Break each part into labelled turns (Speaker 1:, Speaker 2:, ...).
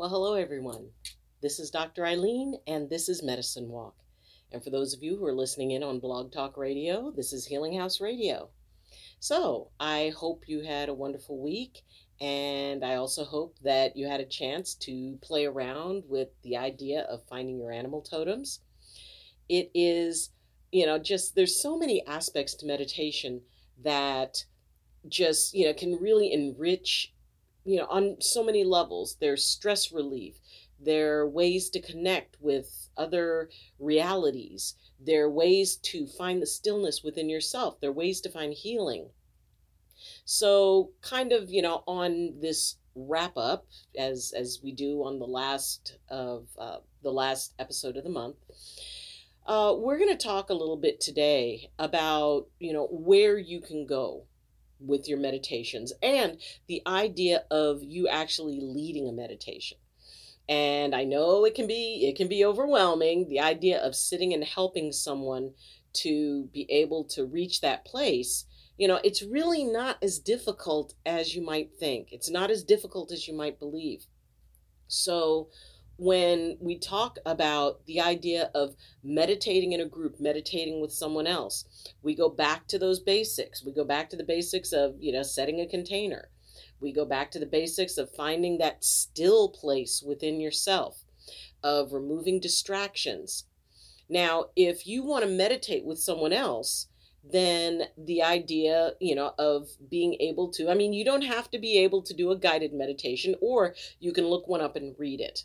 Speaker 1: Well, hello, everyone. This is Dr. Ayleen, and this is Medicine Walk. And for those of you who are listening in on Blog Talk Radio, this is Healing House Radio. So, I hope you had a wonderful week, and I also hope that you had a chance to play around with the idea of finding your animal totems. It is, you know, just there's so many aspects to meditation that just, you know, can really enrich you know, on so many levels. There's stress relief. There are ways to connect with other realities. There are ways to find the stillness within yourself. There are ways to find healing. So, kind of, you know, on this wrap up, as as we do on the last of uh, the last episode of the month, uh, we're going to talk a little bit today about you know where you can go with your meditations and the idea of you actually leading a meditation. And i know it can be it can be overwhelming the idea of sitting and helping someone to be able to reach that place you know it's really not as difficult as you might think. It's not as difficult as you might believe. So when we talk about the idea of meditating in a group, meditating with someone else, we go back to those basics. We go back to the basics of, you know, setting a container. We go back to the basics of finding that still place within yourself, of removing distractions. Now, if you want to meditate with someone else, then the idea, you know, of being able to, I mean, you don't have to be able to do a guided meditation, or you can look one up and read it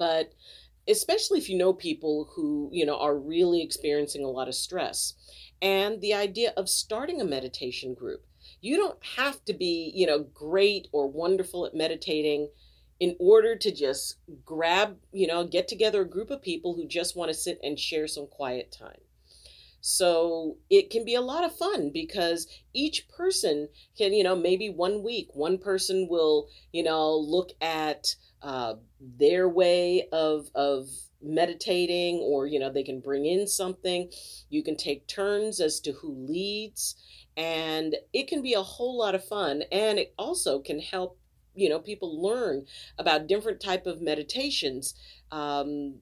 Speaker 1: but especially if you know people who, you know, are really experiencing a lot of stress. And the idea of starting a meditation group. You don't have to be, you know, great or wonderful at meditating in order to just grab, you know, get together a group of people who just want to sit and share some quiet time. So it can be a lot of fun because each person can, you know, maybe one week, one person will, you know, look at uh, their way of of meditating or you know they can bring in something. You can take turns as to who leads and it can be a whole lot of fun and it also can help you know people learn about different type of meditations um,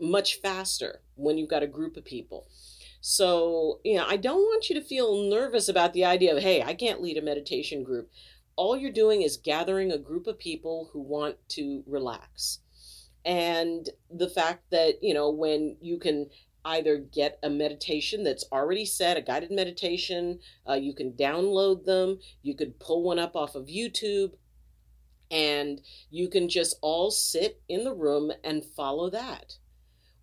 Speaker 1: much faster when you've got a group of people. So you know i don't want you to feel nervous about the idea of hey i can't lead a meditation group all you're doing is gathering a group of people who want to relax. And the fact that, you know, when you can either get a meditation that's already set, a guided meditation, uh, you can download them, you could pull one up off of YouTube, and you can just all sit in the room and follow that.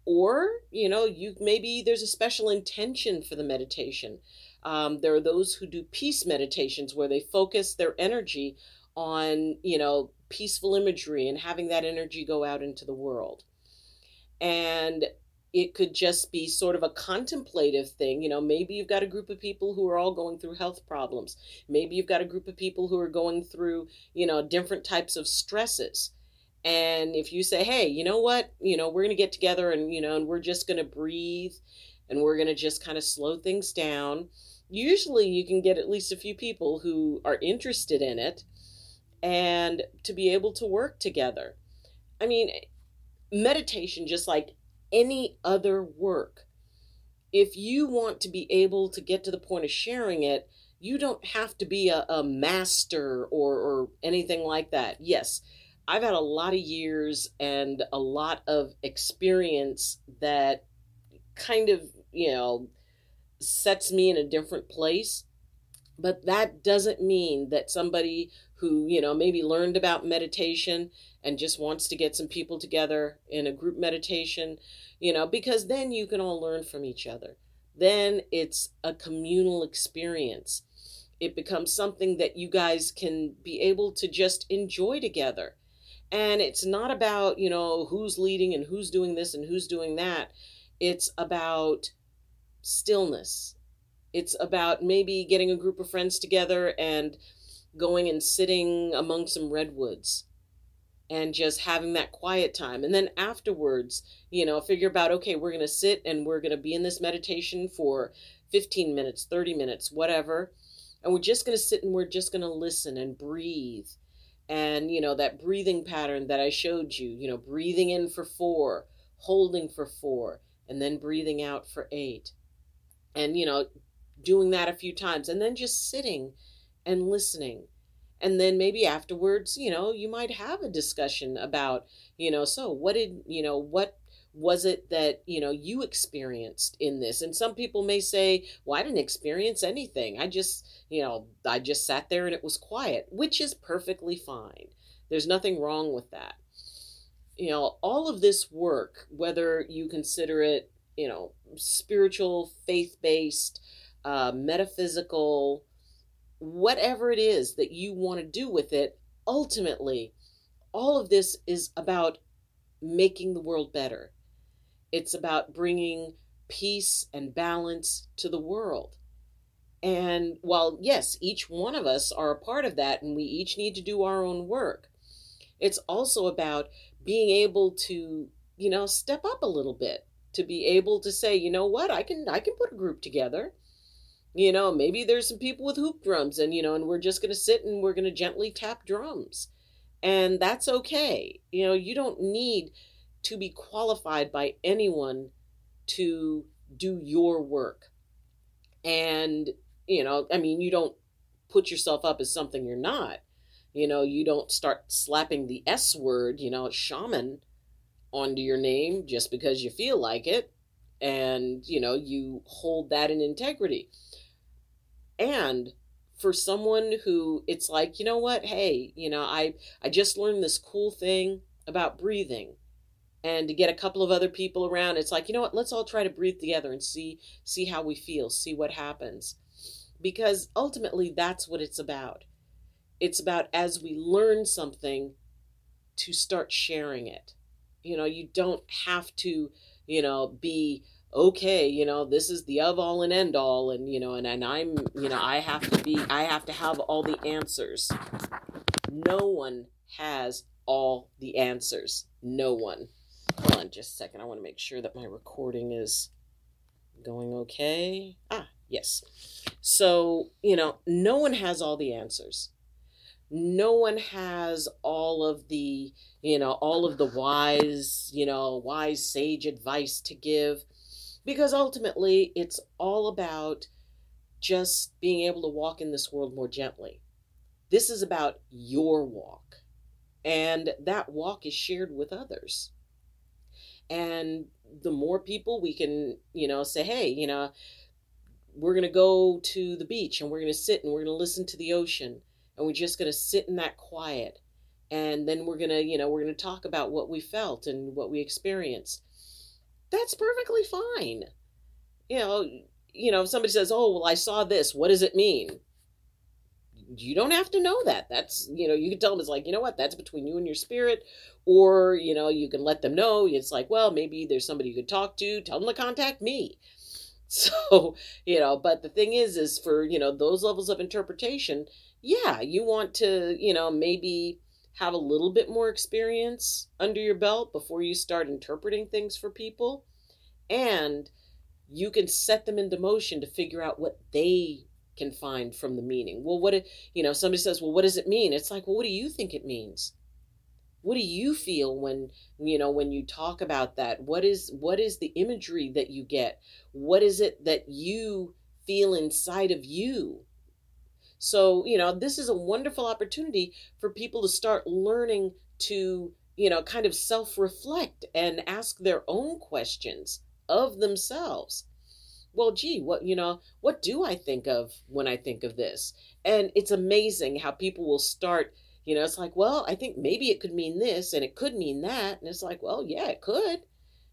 Speaker 1: Or, you know, you maybe there's a special intention for the meditation. Um, there are those who do peace meditations where they focus their energy on, you know, peaceful imagery and having that energy go out into the world. And it could just be sort of a contemplative thing. You know, maybe you've got a group of people who are all going through health problems. Maybe you've got a group of people who are going through, you know, different types of stresses. And if you say, hey, you know what, you know, we're going to get together and, you know, and we're just going to breathe and we're going to just kind of slow things down usually you can get at least a few people who are interested in it and to be able to work together. I mean, meditation, just like any other work, if you want to be able to get to the point of sharing it, you don't have to be a, a master or, or anything like that. Yes, I've had a lot of years and a lot of experience that kind of, you know, sets me in a different place. But that doesn't mean that somebody who, you know, maybe learned about meditation and just wants to get some people together in a group meditation, you know, because then you can all learn from each other. Then it's a communal experience. It becomes something that you guys can be able to just enjoy together. And it's not about, you know, who's leading and who's doing this and who's doing that. It's about stillness. It's about maybe getting a group of friends together and going and sitting among some redwoods and just having that quiet time. And then afterwards, you know, figure about okay, we're going to sit and we're going to be in this meditation for 15 minutes, 30 minutes, whatever. And we're just going to sit and we're just going to listen and breathe and you know that breathing pattern that I showed you, you know, breathing in for 4, holding for 4, and then breathing out for 8. And you know, doing that a few times and then just sitting and listening. And then maybe afterwards, you know, you might have a discussion about, you know, so what did, you know, what was it that you know you experienced in this? And some people may say well i didn't experience anything. I just you know i just sat there and it was quiet which is perfectly fine. There's nothing wrong with that. You know all of this work whether you consider it you know spiritual faith-based uh, metaphysical whatever it is that you want to do with it ultimately all of this is about making the world better it's about bringing peace and balance to the world. And while, yes, each one of us are a part of that and we each need to do our own work, it's also about being able to, you know, step up a little bit to be able to say, you know what, I can I can put a group together. You know, maybe there's some people with hoop drums and you know, and we're just going to sit and we're going to gently tap drums. And that's okay. You know, you don't need to be qualified by anyone to do your work. And, you know, I mean, you don't put yourself up as something you're not. You know, you don't start slapping the S word, you know, shaman onto your name just because you feel like it. And, you know, you hold that in integrity. And for someone who it's like, you know what, hey, you know, I I just learned this cool thing about breathing. And to get a couple of other people around it's like you know what? Let's all try to breathe together and see see how we feel see what happens. Because ultimately that's what it's about. It's about as we learn something to start sharing it you know you don't have to you know be okay you know this is the of all and end all and you know and, and i'm you know i have to be i have to have all the answers no one has all the answers no one Hold on just a second. I want to make sure that my recording is going okay. Ah, yes. So, you know, no one has all the answers. No one has all of the, you know, all of the wise, you know, wise sage advice to give because ultimately it's all about just being able to walk in this world more gently. This is about your walk, and that walk is shared with others and the more people we can you know say hey you know we're going to go to the beach and we're going to sit and we're going to listen to the ocean and we're just going to sit in that quiet and then we're going to you know we're going to talk about what we felt and what we experienced that's perfectly fine you know you know if somebody says oh well i saw this what does it mean you don't have to know that. That's, you know, you can tell them it's like, you know what, that's between you and your spirit. Or, you know, you can let them know. It's like, well, maybe there's somebody you could talk to. Tell them to contact me. So, you know, but the thing is, is for, you know, those levels of interpretation, yeah, you want to, you know, maybe have a little bit more experience under your belt before you start interpreting things for people. And you can set them into motion to figure out what they can find from the meaning. Well, what, it, you know, somebody says, well, what does it mean? It's like, well, what do you think it means? What do you feel when, you know, when you talk about that? What is, what is the imagery that you get? What is it that you feel inside of you? So, you know, this is a wonderful opportunity for people to start learning to, you know, kind of self reflect and ask their own questions of themselves well, gee, what, you know, what do I think of when I think of this? And it's amazing how people will start, you know, it's like, well, I think maybe it could mean this and it could mean that. And it's like, well, yeah, it could.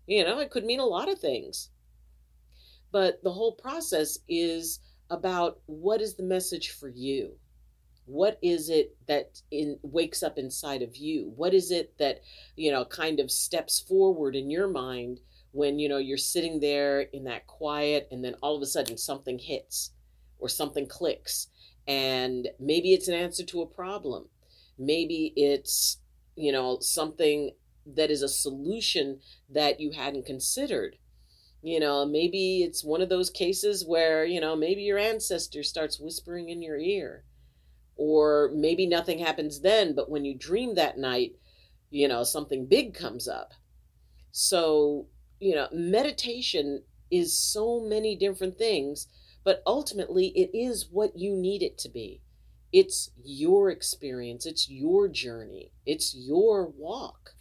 Speaker 1: You know, it could mean a lot of things. But the whole process is about what is the message for you? What is it that in wakes up inside of you? What is it that, you know, kind of steps forward in your mind when you know you're sitting there in that quiet and then all of a sudden something hits or something clicks and maybe it's an answer to a problem maybe it's you know something that is a solution that you hadn't considered you know maybe it's one of those cases where you know maybe your ancestor starts whispering in your ear Or maybe nothing happens then, but when you dream that night, you know, something big comes up. So, you know, meditation is so many different things, but ultimately it is what you need it to be. It's your experience, it's your journey, it's your walk.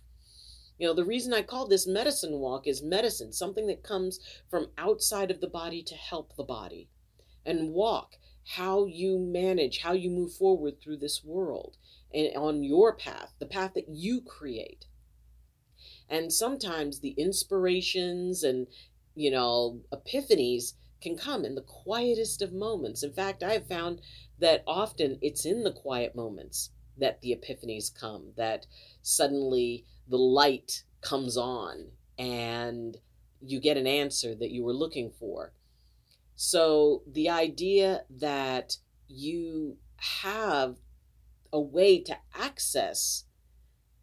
Speaker 1: You know, the reason I call this medicine walk is medicine, something that comes from outside of the body to help the body. And walk, how you manage, how you move forward through this world and on your path, the path that you create. And sometimes the inspirations and, you know, epiphanies can come in the quietest of moments. In fact, I have found that often it's in the quiet moments that the epiphanies come, that suddenly the light comes on and you get an answer that you were looking for. So the idea that you have a way to access,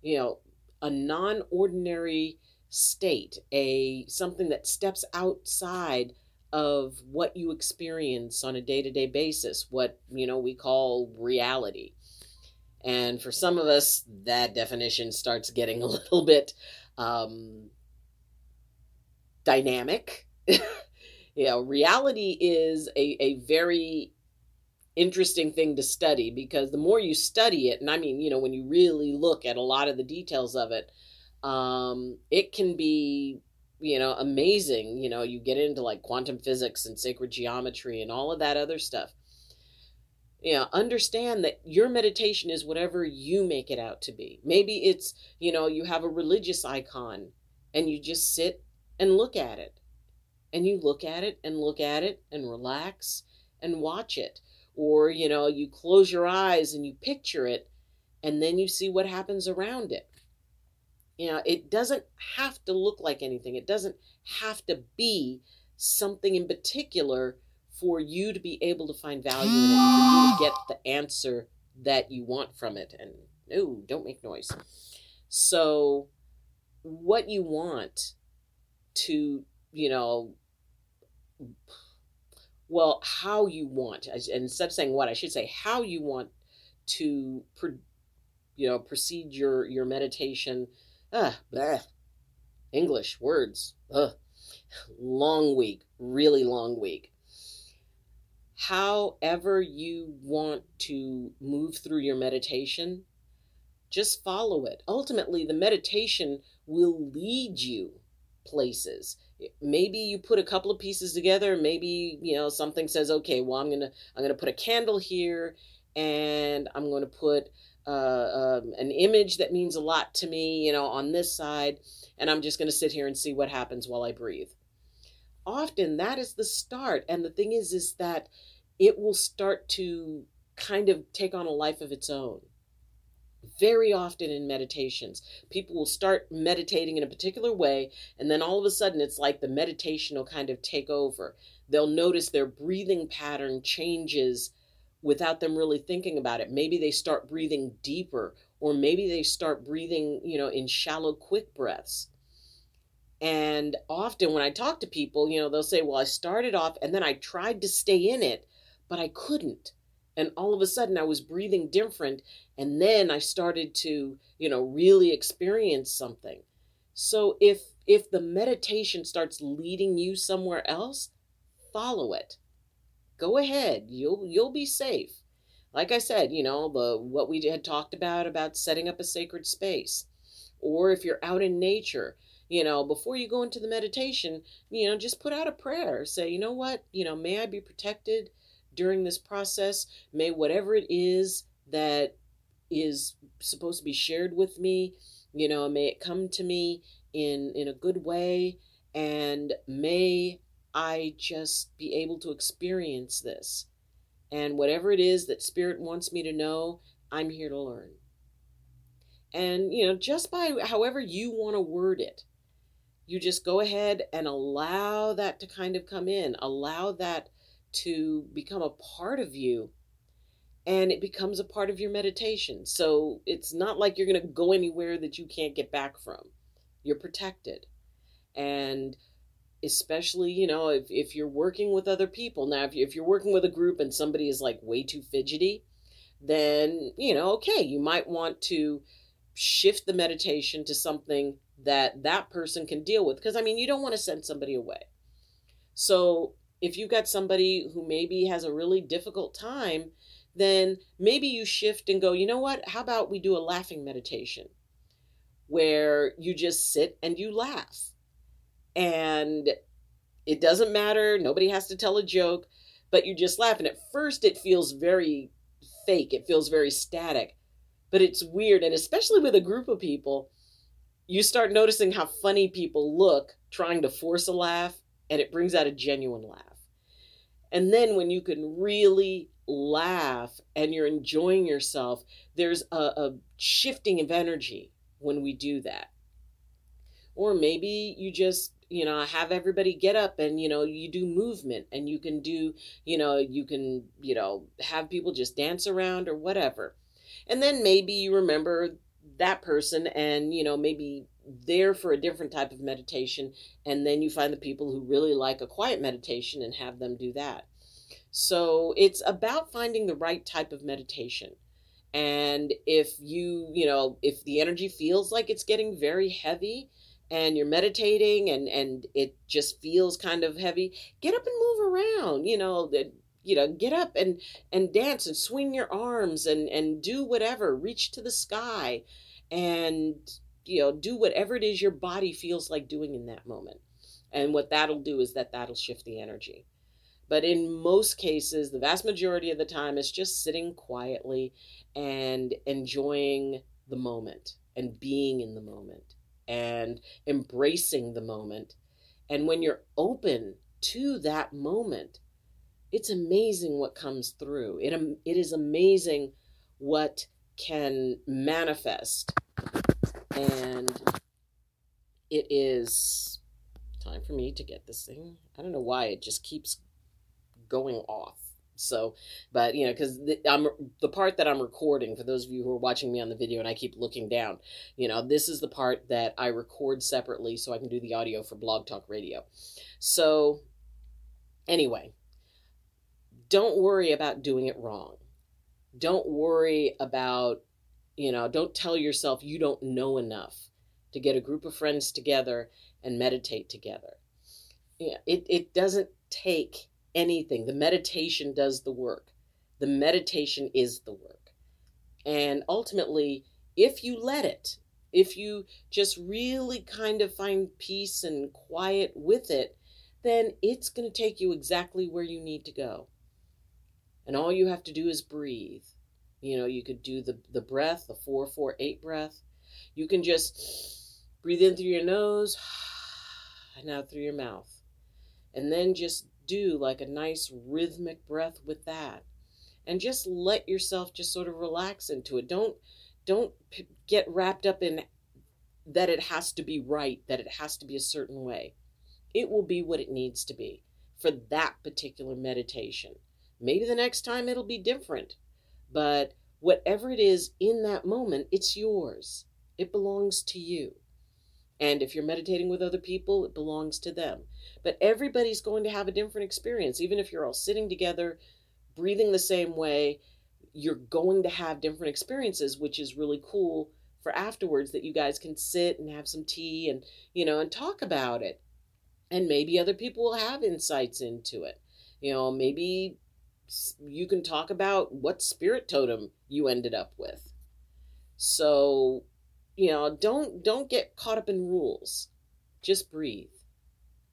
Speaker 1: you know, a non-ordinary state, a something that steps outside of what you experience on a day-to-day basis, what, you know, we call reality. And for some of us, that definition starts getting a little bit um, dynamic. you know, reality is a, a very interesting thing to study because the more you study it, and I mean, you know, when you really look at a lot of the details of it, um, it can be, you know, amazing. You know, you get into like quantum physics and sacred geometry and all of that other stuff. You know, understand that your meditation is whatever you make it out to be. Maybe it's, you know, you have a religious icon and you just sit and look at it. And you look at it and look at it and relax and watch it or you know you close your eyes and you picture it and then you see what happens around it you know it doesn't have to look like anything it doesn't have to be something in particular for you to be able to find value in it for you to get the answer that you want from it and no don't make noise so what you want to you know well, how you want, instead of saying what, I should say how you want to, you know, proceed your your meditation. Ah, bleh. English words. Ugh. Long week, really long week. However, you want to move through your meditation, just follow it. Ultimately, the meditation will lead you places. Maybe you put a couple of pieces together. Maybe you know something says okay well i'm gonna i'm gonna put a candle here and i'm gonna put uh, um, an image that means a lot to me you know on this side and i'm just gonna sit here and see what happens while i breathe. Often that is the start and the thing is is that it will start to kind of take on a life of its own very often in meditations. People will start meditating in a particular way, and then all of a sudden it's like the meditation will kind of take over. They'll notice their breathing pattern changes without them really thinking about it. Maybe they start breathing deeper, or maybe they start breathing, you know, in shallow, quick breaths. And often when I talk to people, you know, they'll say, Well, I started off and then I tried to stay in it, but I couldn't. And all of a sudden i was breathing different and then i started to you know really experience something. So if if the meditation starts leading you somewhere else follow it. Go ahead. You'll you'll be safe. Like i said you know the what we had talked about about setting up a sacred space. Or if you're out in nature you know before you go into the meditation you know just put out a prayer. Say you know what? You know may i be protected during this process. May whatever it is that is supposed to be shared with me, you know, may it come to me in in a good way and may I just be able to experience this. And whatever it is that spirit wants me to know, I'm here to learn. And you know, just by however you want to word it, you just go ahead and allow that to kind of come in. Allow that to become a part of you and it becomes a part of your meditation. So it's not like you're going to go anywhere that you can't get back from. You're protected. And especially, you know, if, if you're working with other people. Now, if, you, if you're working with a group and somebody is like way too fidgety, then, you know, okay, you might want to shift the meditation to something that that person can deal with. Because, I mean, you don't want to send somebody away. So if you've got somebody who maybe has a really difficult time, then maybe you shift and go, you know what? How about we do a laughing meditation where you just sit and you laugh? And it doesn't matter. Nobody has to tell a joke, but you just laugh. And at first, it feels very fake, it feels very static, but it's weird. And especially with a group of people, you start noticing how funny people look trying to force a laugh, and it brings out a genuine laugh. And then when you can really laugh and you're enjoying yourself, there's a, a shifting of energy when we do that. Or maybe you just you know have everybody get up and you know you do movement and you can do you know you can you know have people just dance around or whatever and then maybe you remember that person and you know maybe there for a different type of meditation and then you find the people who really like a quiet meditation and have them do that so it's about finding the right type of meditation. And if you, you know, if the energy feels like it's getting very heavy and you're meditating and and it just feels kind of heavy, get up and move around, you know, you know, get up and and dance and swing your arms and and do whatever, reach to the sky and you know, do whatever it is your body feels like doing in that moment. And what that'll do is that that'll shift the energy. But in most cases, the vast majority of the time, it's just sitting quietly and enjoying the moment and being in the moment and embracing the moment. And when you're open to that moment, it's amazing what comes through. It, it is amazing what can manifest. And it is time for me to get this thing. I don't know why it just keeps going off. So, but you know, because I'm the part that I'm recording for those of you who are watching me on the video, and I keep looking down. You know, this is the part that I record separately so I can do the audio for Blog Talk Radio. So, anyway, don't worry about doing it wrong. Don't worry about, you know, don't tell yourself you don't know enough to get a group of friends together and meditate together. Yeah, it, it doesn't take anything. The meditation does the work. The meditation is the work. And ultimately, if you let it, if you just really kind of find peace and quiet with it, then it's going to take you exactly where you need to go. And all you have to do is breathe. You know, you could do the, the breath, the 448 breath. You can just breathe in through your nose and out through your mouth. And then just do like a nice rhythmic breath with that. And just let yourself just sort of relax into it. Don't don't get wrapped up in that it has to be right that it has to be a certain way. It will be what it needs to be for that particular meditation. Maybe the next time it'll be different but whatever it is in that moment it's yours it belongs to you and if you're meditating with other people, it belongs to them. But everybody's going to have a different experience. Even if you're all sitting together, breathing the same way, you're going to have different experiences, which is really cool for afterwards that you guys can sit and have some tea and, you know, and talk about it. And maybe other people will have insights into it. You know, maybe you can talk about what spirit totem you ended up with. So you know don't don't get caught up in rules. Just breathe.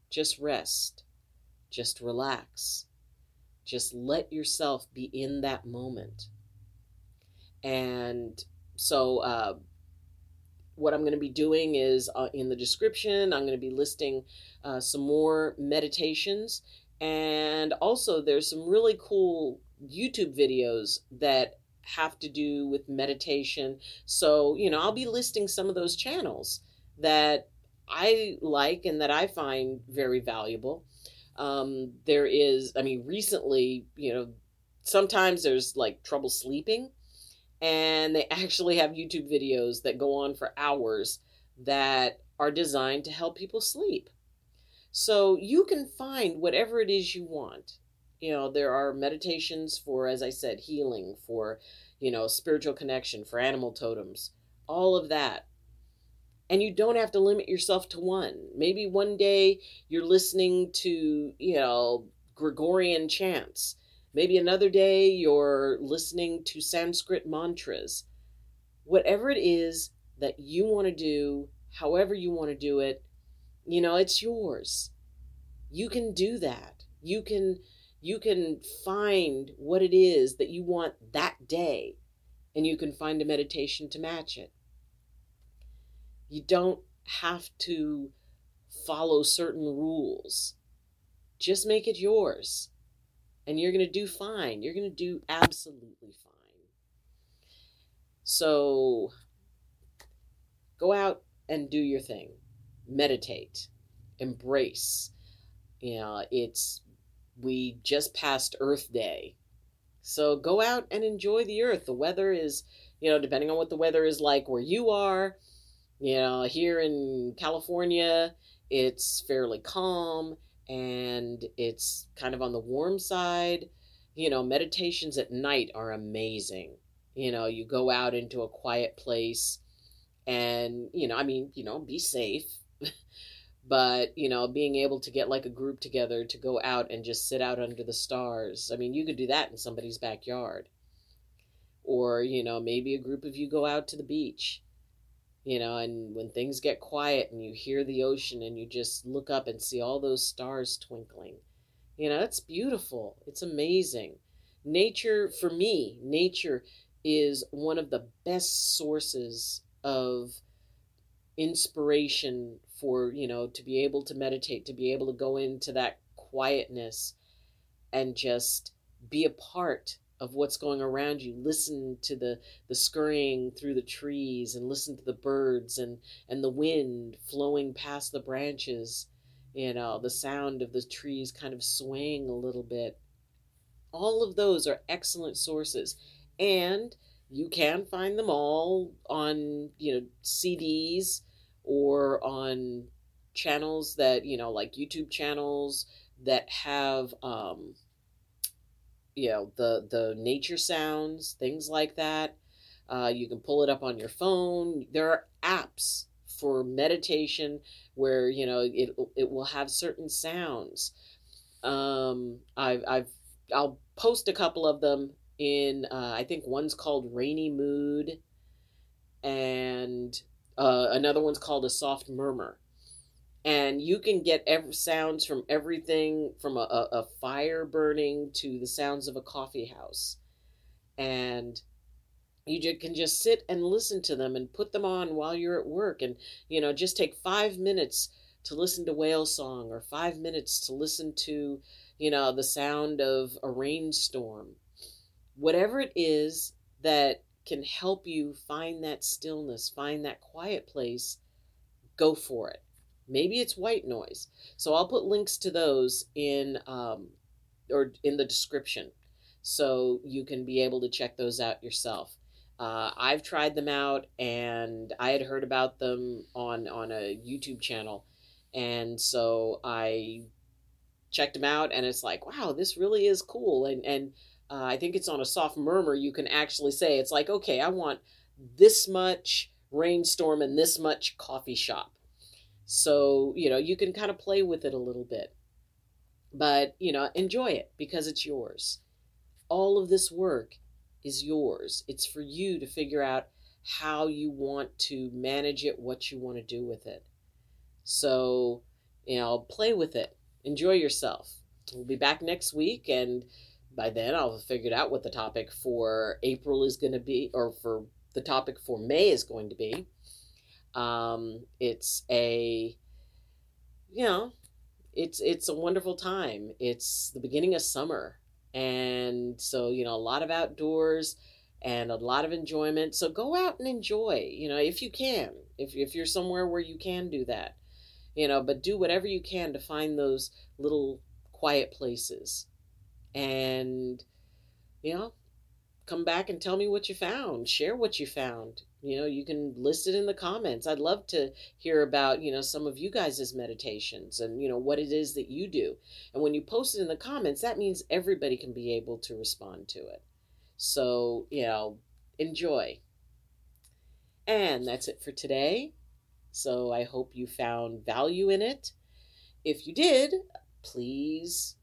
Speaker 1: Just rest. Just relax. Just let yourself be in that moment. And so uh, what i'm going to be doing is uh, in the description i'm going to be listing uh, some more meditations and also there's some really cool youtube videos that have to do with meditation. So, you know, I'll be listing some of those channels that I like and that I find very valuable. Um, there is, I mean, recently, you know, sometimes there's like trouble sleeping, and they actually have YouTube videos that go on for hours that are designed to help people sleep. So you can find whatever it is you want you know there are meditations for as i said healing for you know, spiritual connection, for animal totems, all of that. And you don't have to limit yourself to one. Maybe one day you're listening to, you know, Gregorian chants. Maybe another day you're listening to Sanskrit mantras. Whatever it is that you want to do, however you want to do it, you know, it's yours. You can do that. You can you can find what it is that you want that day and you can find a meditation to match it. You don't have to follow certain rules. Just make it yours. And you're going to do fine. You're going to do absolutely fine. So go out and do your thing. Meditate. Embrace. You know, it's we just passed Earth Day. So go out and enjoy the earth. The weather is, you know, depending on what the weather is like where you are, you know, here in California, it's fairly calm and it's kind of on the warm side. You know, meditations at night are amazing. You know, you go out into a quiet place and, you know, I mean, you know, be safe. But you know being able to get like a group together to go out and just sit out under the stars i mean you could do that in somebody's backyard. Or you know maybe a group of you go out to the beach you know and when things get quiet and you hear the ocean and you just look up and see all those stars twinkling you know it's beautiful. It's amazing. Nature for me nature is one of the best sources of inspiration for you know to be able to meditate to be able to go into that quietness and just be a part of what's going around you. Listen to the the scurrying through the trees and listen to the birds and and the wind flowing past the branches you know the sound of the trees kind of swaying a little bit. All of those are excellent sources. And you can find them all on you know CDs or on channels that you know like youtube channels that have um you know the the nature sounds things like that. Uh, you can pull it up on your phone. There are apps for meditation where you know it it will have certain sounds. Um i've i've i'll post a couple of them in uh, i think one's called rainy mood. And uh, another one's called a soft murmur. And you can get every, sounds from everything from a, a, a fire burning to the sounds of a coffee house. And you can just sit and listen to them and put them on while you're at work and you know just take five minutes to listen to whale song or five minutes to listen to you know the sound of a rainstorm whatever it is that can help you find that stillness, find that quiet place, go for it. Maybe it's white noise. So I'll put links to those in um, or in the description, so you can be able to check those out yourself. Uh, I've tried them out, and I had heard about them on on a YouTube channel, and so I checked them out, and it's like, wow, this really is cool, and and uh, I think it's on a soft murmur, you can actually say, it's like, okay, I want this much rainstorm and this much coffee shop. So, you know, you can kind of play with it a little bit. But, you know, enjoy it because it's yours. All of this work is yours. It's for you to figure out how you want to manage it, what you want to do with it. So, you know, play with it. Enjoy yourself. We'll be back next week and by then I'll have figured out what the topic for April is going to be, or for the topic for May is going to be. Um, it's a, you know, it's it's a wonderful time. It's the beginning of summer, and so you know a lot of outdoors and a lot of enjoyment. So go out and enjoy. You know, if you can, if if you're somewhere where you can do that, you know, but do whatever you can to find those little quiet places and you know come back and tell me what you found share what you found you know you can list it in the comments i'd love to hear about you know some of you guys' meditations and you know what it is that you do and when you post it in the comments that means everybody can be able to respond to it so you know enjoy. And that's it for today. So I hope you found value in it. If you did, please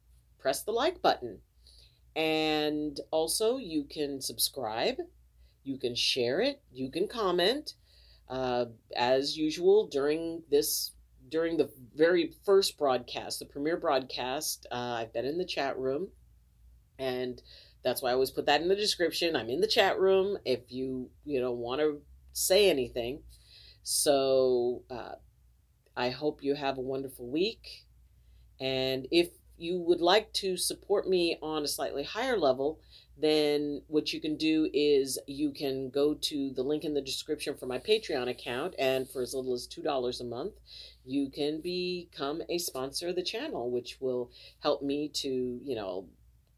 Speaker 1: press the like button. And also, you can subscribe, you can share it, you can comment. Uh, as usual, during this, during the very first broadcast, the premiere broadcast, uh, I've been in the chat room, and that's why I always put that in the description. I'm in the chat room if you you know want to say anything. So uh, I hope you have a wonderful week. And if you would like to support me on a slightly higher level, then what you can do is you can go to the link in the description for my Patreon account, and for as little as $2 a month, you can become a sponsor of the channel, which will help me to, you know,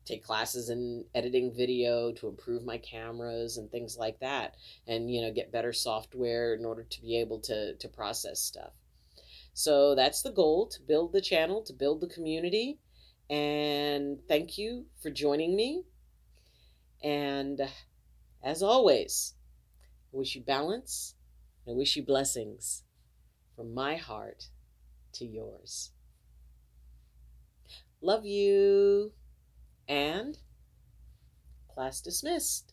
Speaker 1: take classes in editing video to improve my cameras and things like that and you know get better software in order to be able to to process stuff. So that's the goal to build the channel to build the community and thank you for joining me. And as always i wish you balance i wish you blessings from my heart to yours. Love you. And class dismissed.